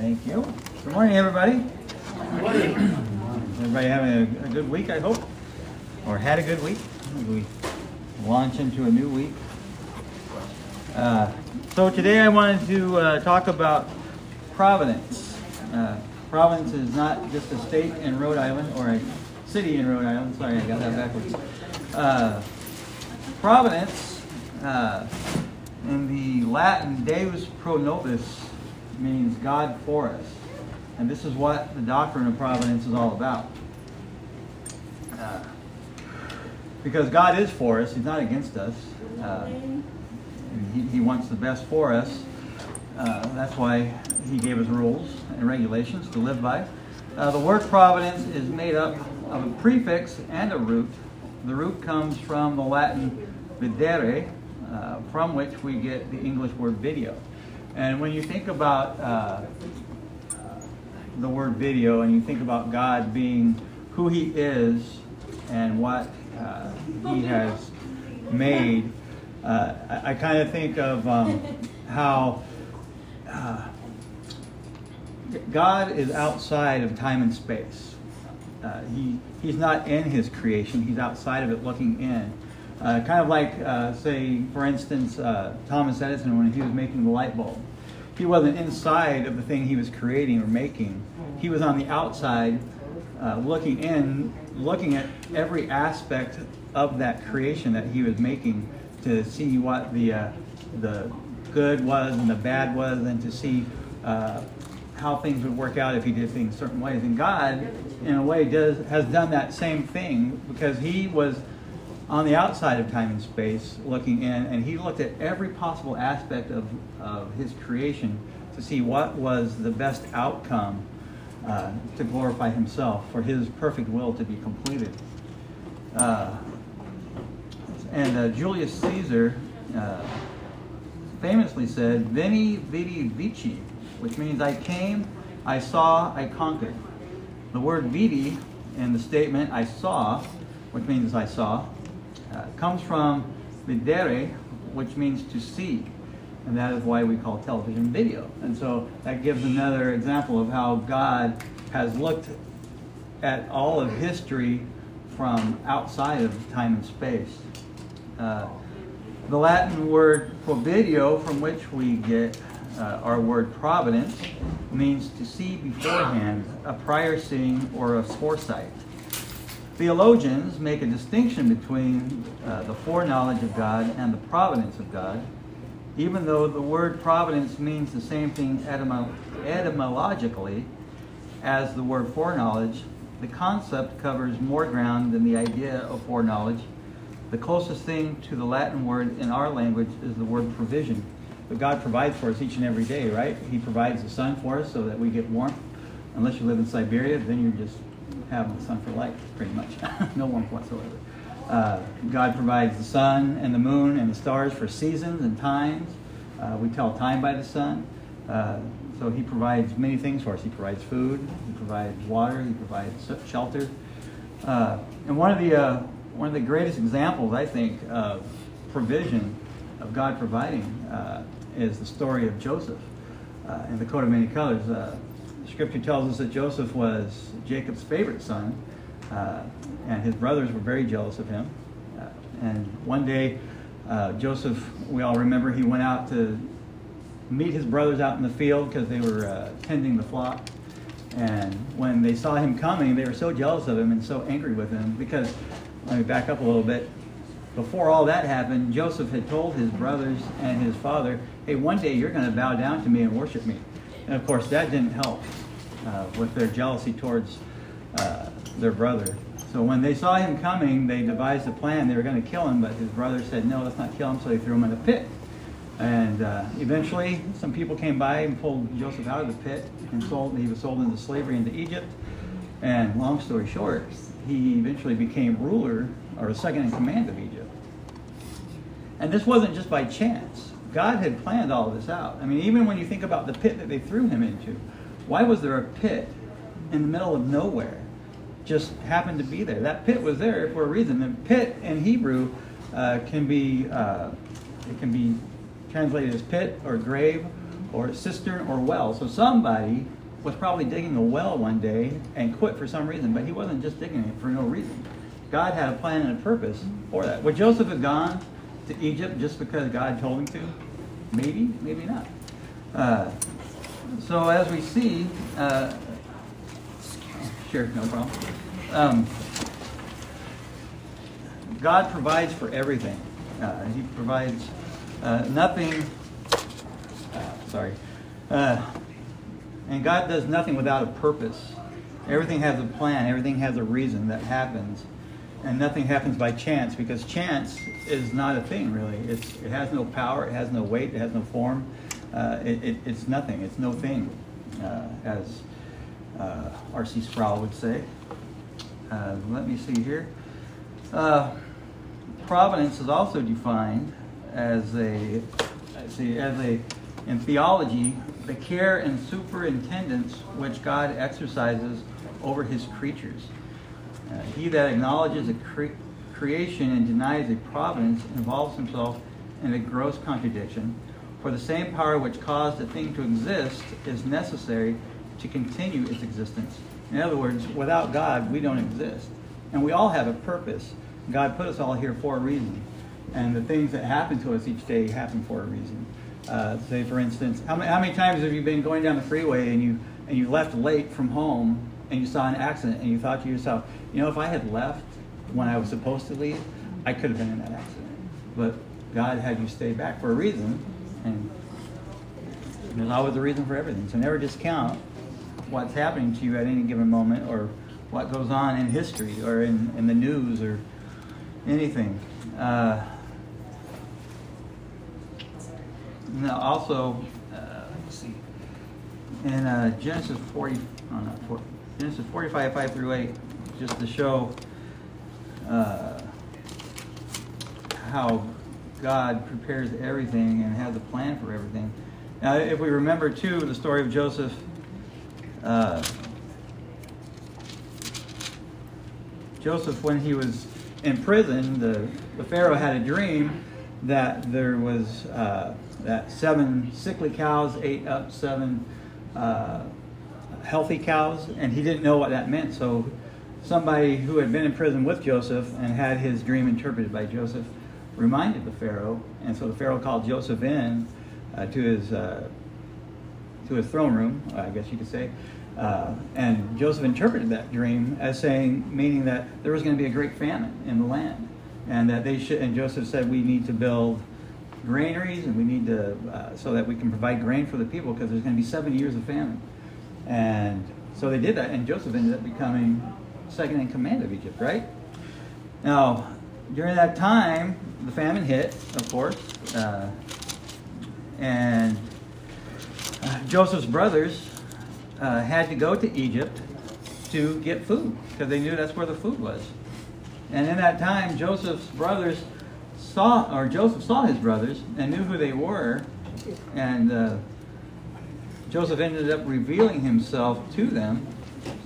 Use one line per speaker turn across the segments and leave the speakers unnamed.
Thank you. Good morning, everybody. Good morning. Everybody having a, a good week, I hope, or had a good week. We launch into a new week. Uh, so today I wanted to uh, talk about Providence. Uh, Providence is not just a state in Rhode Island or a city in Rhode Island. Sorry, I got that backwards. Uh, Providence, uh, in the Latin, Deus pro nobis, means God for us. And this is what the doctrine of providence is all about. Uh, because God is for us, He's not against us. Uh, he, he, wants the best for us. Uh, that's why He gave us rules and regulations to live by. Uh, the word providence is made up of a prefix and a root. The root comes from the Latin videre, uh, from which we get the English word video. And when you think about uh, the word video and you think about God being who He is and what uh, He has made, uh, I, I kind of think of um, how uh, God is outside of time and space. Uh, he, he's not in His creation, He's outside of it looking in. Uh, kind of like, uh, say, for instance, uh, Thomas Edison when he was making the light bulb. He wasn't inside of the thing he was creating or making. He was on the outside, uh, looking in, looking at every aspect of that creation that he was making to see what the uh, the good was and the bad was, and to see uh, how things would work out if he did things certain ways. And God, in a way, does has done that same thing because he was on the outside of time and space looking in, and he looked at every possible aspect of, of his creation to see what was the best outcome uh, to glorify himself, for his perfect will to be completed. Uh, and uh, Julius Caesar uh, famously said, Veni, vidi, vici, which means I came, I saw, I conquered. The word vidi in the statement I saw, which means I saw, uh, comes from videre, which means to see. And that is why we call television video. And so that gives another example of how God has looked at all of history from outside of time and space. Uh, the Latin word for video, from which we get uh, our word providence, means to see beforehand, a prior seeing or a foresight. Theologians make a distinction between uh, the foreknowledge of God and the providence of God, even though the word providence means the same thing etymo- etymologically as the word foreknowledge. The concept covers more ground than the idea of foreknowledge. The closest thing to the Latin word in our language is the word provision. But God provides for us each and every day, right? He provides the sun for us so that we get warmth. Unless you live in Siberia, then you're just having the sun for life, pretty much. no warmth whatsoever. Uh, God provides the sun and the moon and the stars for seasons and times. Uh, we tell time by the sun. Uh, so He provides many things for us. He provides food. He provides water. He provides shelter. Uh, and one of the uh, one of the greatest examples, I think, of provision of God providing uh, is the story of Joseph in the coat of many colors. Scripture tells us that Joseph was Jacob's favorite son, uh, and his brothers were very jealous of him. Uh, and one day, uh, Joseph, we all remember, he went out to meet his brothers out in the field because they were uh, tending the flock. And when they saw him coming, they were so jealous of him and so angry with him because, let me back up a little bit. Before all that happened, Joseph had told his brothers and his father, hey, one day you're going to bow down to me and worship me. And of course, that didn't help uh, with their jealousy towards uh, their brother. So when they saw him coming, they devised a plan. They were going to kill him, but his brother said, no, let's not kill him. So they threw him in a pit. And uh, eventually, some people came by and pulled Joseph out of the pit and sold. He was sold into slavery into Egypt. And long story short, he eventually became ruler or second in command of Egypt. And this wasn't just by chance. God had planned all this out. I mean, even when you think about the pit that they threw him into, why was there a pit in the middle of nowhere? Just happened to be there. That pit was there for a reason. The pit in Hebrew uh, can be uh, it can be translated as pit or grave, or cistern or well. So somebody was probably digging a well one day and quit for some reason, but he wasn't just digging it for no reason. God had a plan and a purpose for that. Would Joseph have gone to Egypt just because God told him to? Maybe, maybe not. Uh, so as we see, uh, sure, no problem. Um, God provides for everything. Uh, he provides uh, nothing. Uh, sorry. Uh, and God does nothing without a purpose. Everything has a plan. Everything has a reason that happens, and nothing happens by chance because chance is not a thing really. It's, it has no power. It has no weight. It has no form. Uh, it, it, it's nothing. It's no thing, uh, as R.C. Sproul would say. let me see here providence is also defined as a, see, as a, in theology, the care and superintendence which God exercises over his creatures. Uh, he that acknowledges a cre- creation and denies a providence involves himself in a gross contradiction. For the same power which caused a thing to exist is necessary to continue its existence. In other words, without God, we don't exist. And we all have a purpose. God put us all here for a reason. And the things that happen to us each day happen for a reason. Uh, say, for instance, how many, how many times have you been going down the freeway and you, and you left late from home and you saw an accident and you thought to yourself, you know, if I had left when I was supposed to leave, I could have been in that accident. But God had you stay back for a reason, and there's always a reason for everything. So never discount what's happening to you at any given moment or what goes on in history or in, in the news or anything. Uh, now also, uh, let's see, in uh, Genesis 40, oh no, 40, Genesis 45, 5 through 8, just to show uh, how God prepares everything and has a plan for everything. Now, if we remember too the story of Joseph, uh, Joseph, when he was in prison, the, the Pharaoh had a dream that there was uh, that seven sickly cows ate up seven uh, healthy cows, and he didn't know what that meant. So somebody who had been in prison with Joseph and had his dream interpreted by Joseph reminded the Pharaoh, and so the Pharaoh called Joseph in uh, to his uh, to his throne room, I guess you could say, uh, and Joseph interpreted that dream as saying, meaning that there was going to be a great famine in the land, and that they should. And Joseph said, we need to build granaries, and we need to uh, so that we can provide grain for the people, because there's going to be seven years of famine. And so they did that, and Joseph ended up becoming second in command of Egypt. Right now, during that time, the famine hit, of course, uh, and uh, Joseph's brothers uh, had to go to Egypt to get food because they knew that's where the food was. And in that time, Joseph's brothers saw, or Joseph saw his brothers and knew who they were, and uh, Joseph ended up revealing himself to them.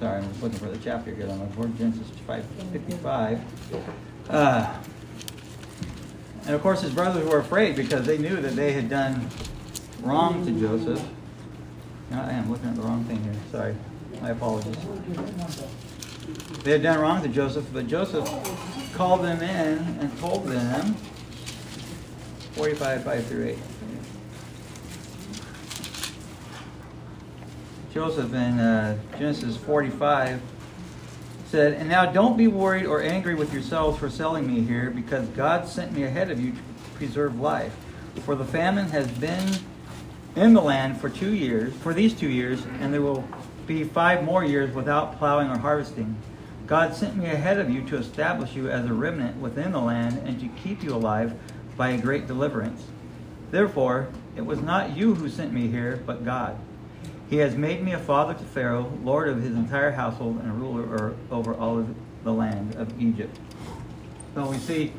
Sorry, I'm looking for the chapter here. On Genesis 5:55. Uh, and of course, his brothers were afraid because they knew that they had done wrong to Joseph. I am looking at the wrong thing here. Sorry. My apologies. They had done wrong to Joseph, but Joseph called them in and told them 45, 5 through 8. Joseph in uh, Genesis 45 said, And now don't be worried or angry with yourselves for selling me here, because God sent me ahead of you to preserve life. For the famine has been in the land for two years, for these two years, and there will be five more years without plowing or harvesting. God sent me ahead of you to establish you as a remnant within the land and to keep you alive by a great deliverance. Therefore, it was not you who sent me here, but God. He has made me a father to Pharaoh, lord of his entire household, and a ruler over all of the land of Egypt. So we see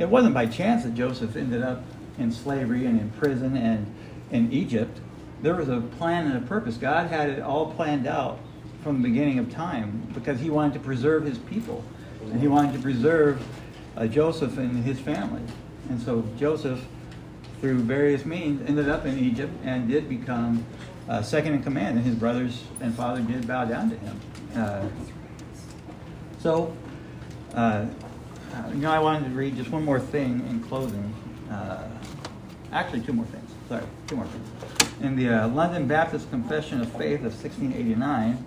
it wasn't by chance that Joseph ended up in slavery and in prison and in Egypt, there was a plan and a purpose. God had it all planned out from the beginning of time because he wanted to preserve his people and he wanted to preserve uh, Joseph and his family. And so Joseph through various means, ended up in Egypt and did become uh, second in command, and his brothers and father did bow down to him. Uh, so, uh, you know, I wanted to read just one more thing in closing. Uh, actually, two more things. Sorry, two more things. In the uh, London Baptist Confession of Faith of 1689,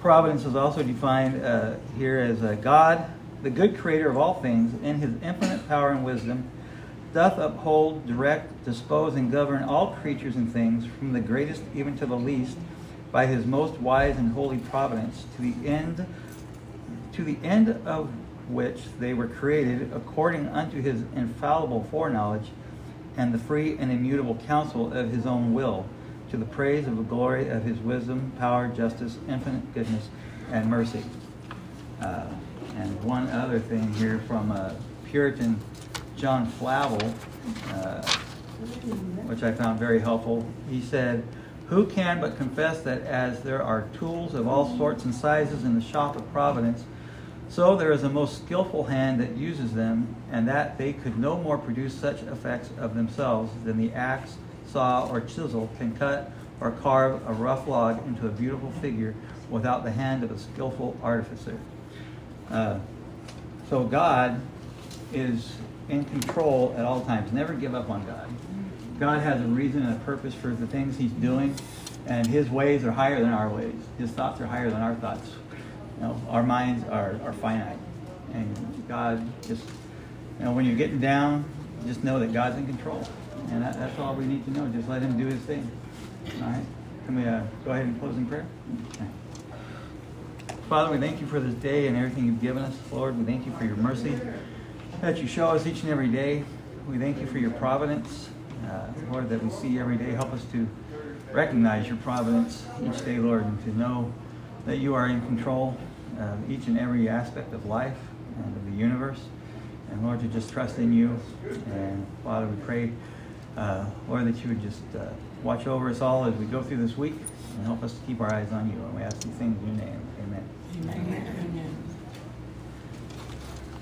providence is also defined uh, here as God, the good creator of all things, in his infinite power and wisdom, doth uphold, direct, dispose, and govern all creatures and things, from the greatest even to the least, by his most wise and holy providence, to the end to the end of which they were created according unto his infallible foreknowledge and the free and immutable counsel of his own will, to the praise of the glory of his wisdom, power, justice, infinite goodness, and mercy. Uh, and one other thing here from a Puritan John Flavel, uh, which I found very helpful. He said, Who can but confess that as there are tools of all sorts and sizes in the shop of Providence, so there is a most skillful hand that uses them, and that they could no more produce such effects of themselves than the axe, saw, or chisel can cut or carve a rough log into a beautiful figure without the hand of a skillful artificer. Uh, so God is in control at all times. Never give up on God. God has a reason and a purpose for the things He's doing, and His ways are higher than our ways. His thoughts are higher than our thoughts. You know, our minds are, are finite, and God just, you know, when you're getting down, just know that God's in control, and that, that's all we need to know. Just let Him do His thing. All right. Can we uh, go ahead and close in prayer? Okay. Father, we thank you for this day and everything you've given us. Lord, we thank you for your mercy that you show us each and every day. We thank you for your providence, uh, Lord, that we see every day. Help us to recognize your providence each day, Lord, and to know that you are in control of each and every aspect of life and of the universe. And Lord, to just trust in you. And Father, we pray, uh, Lord, that you would just uh, watch over us all as we go through this week and help us to keep our eyes on you. And we ask these things in your name. Amen.
Amen. Amen.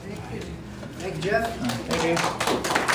Thank you. Thank you, Jeff.
Thank you.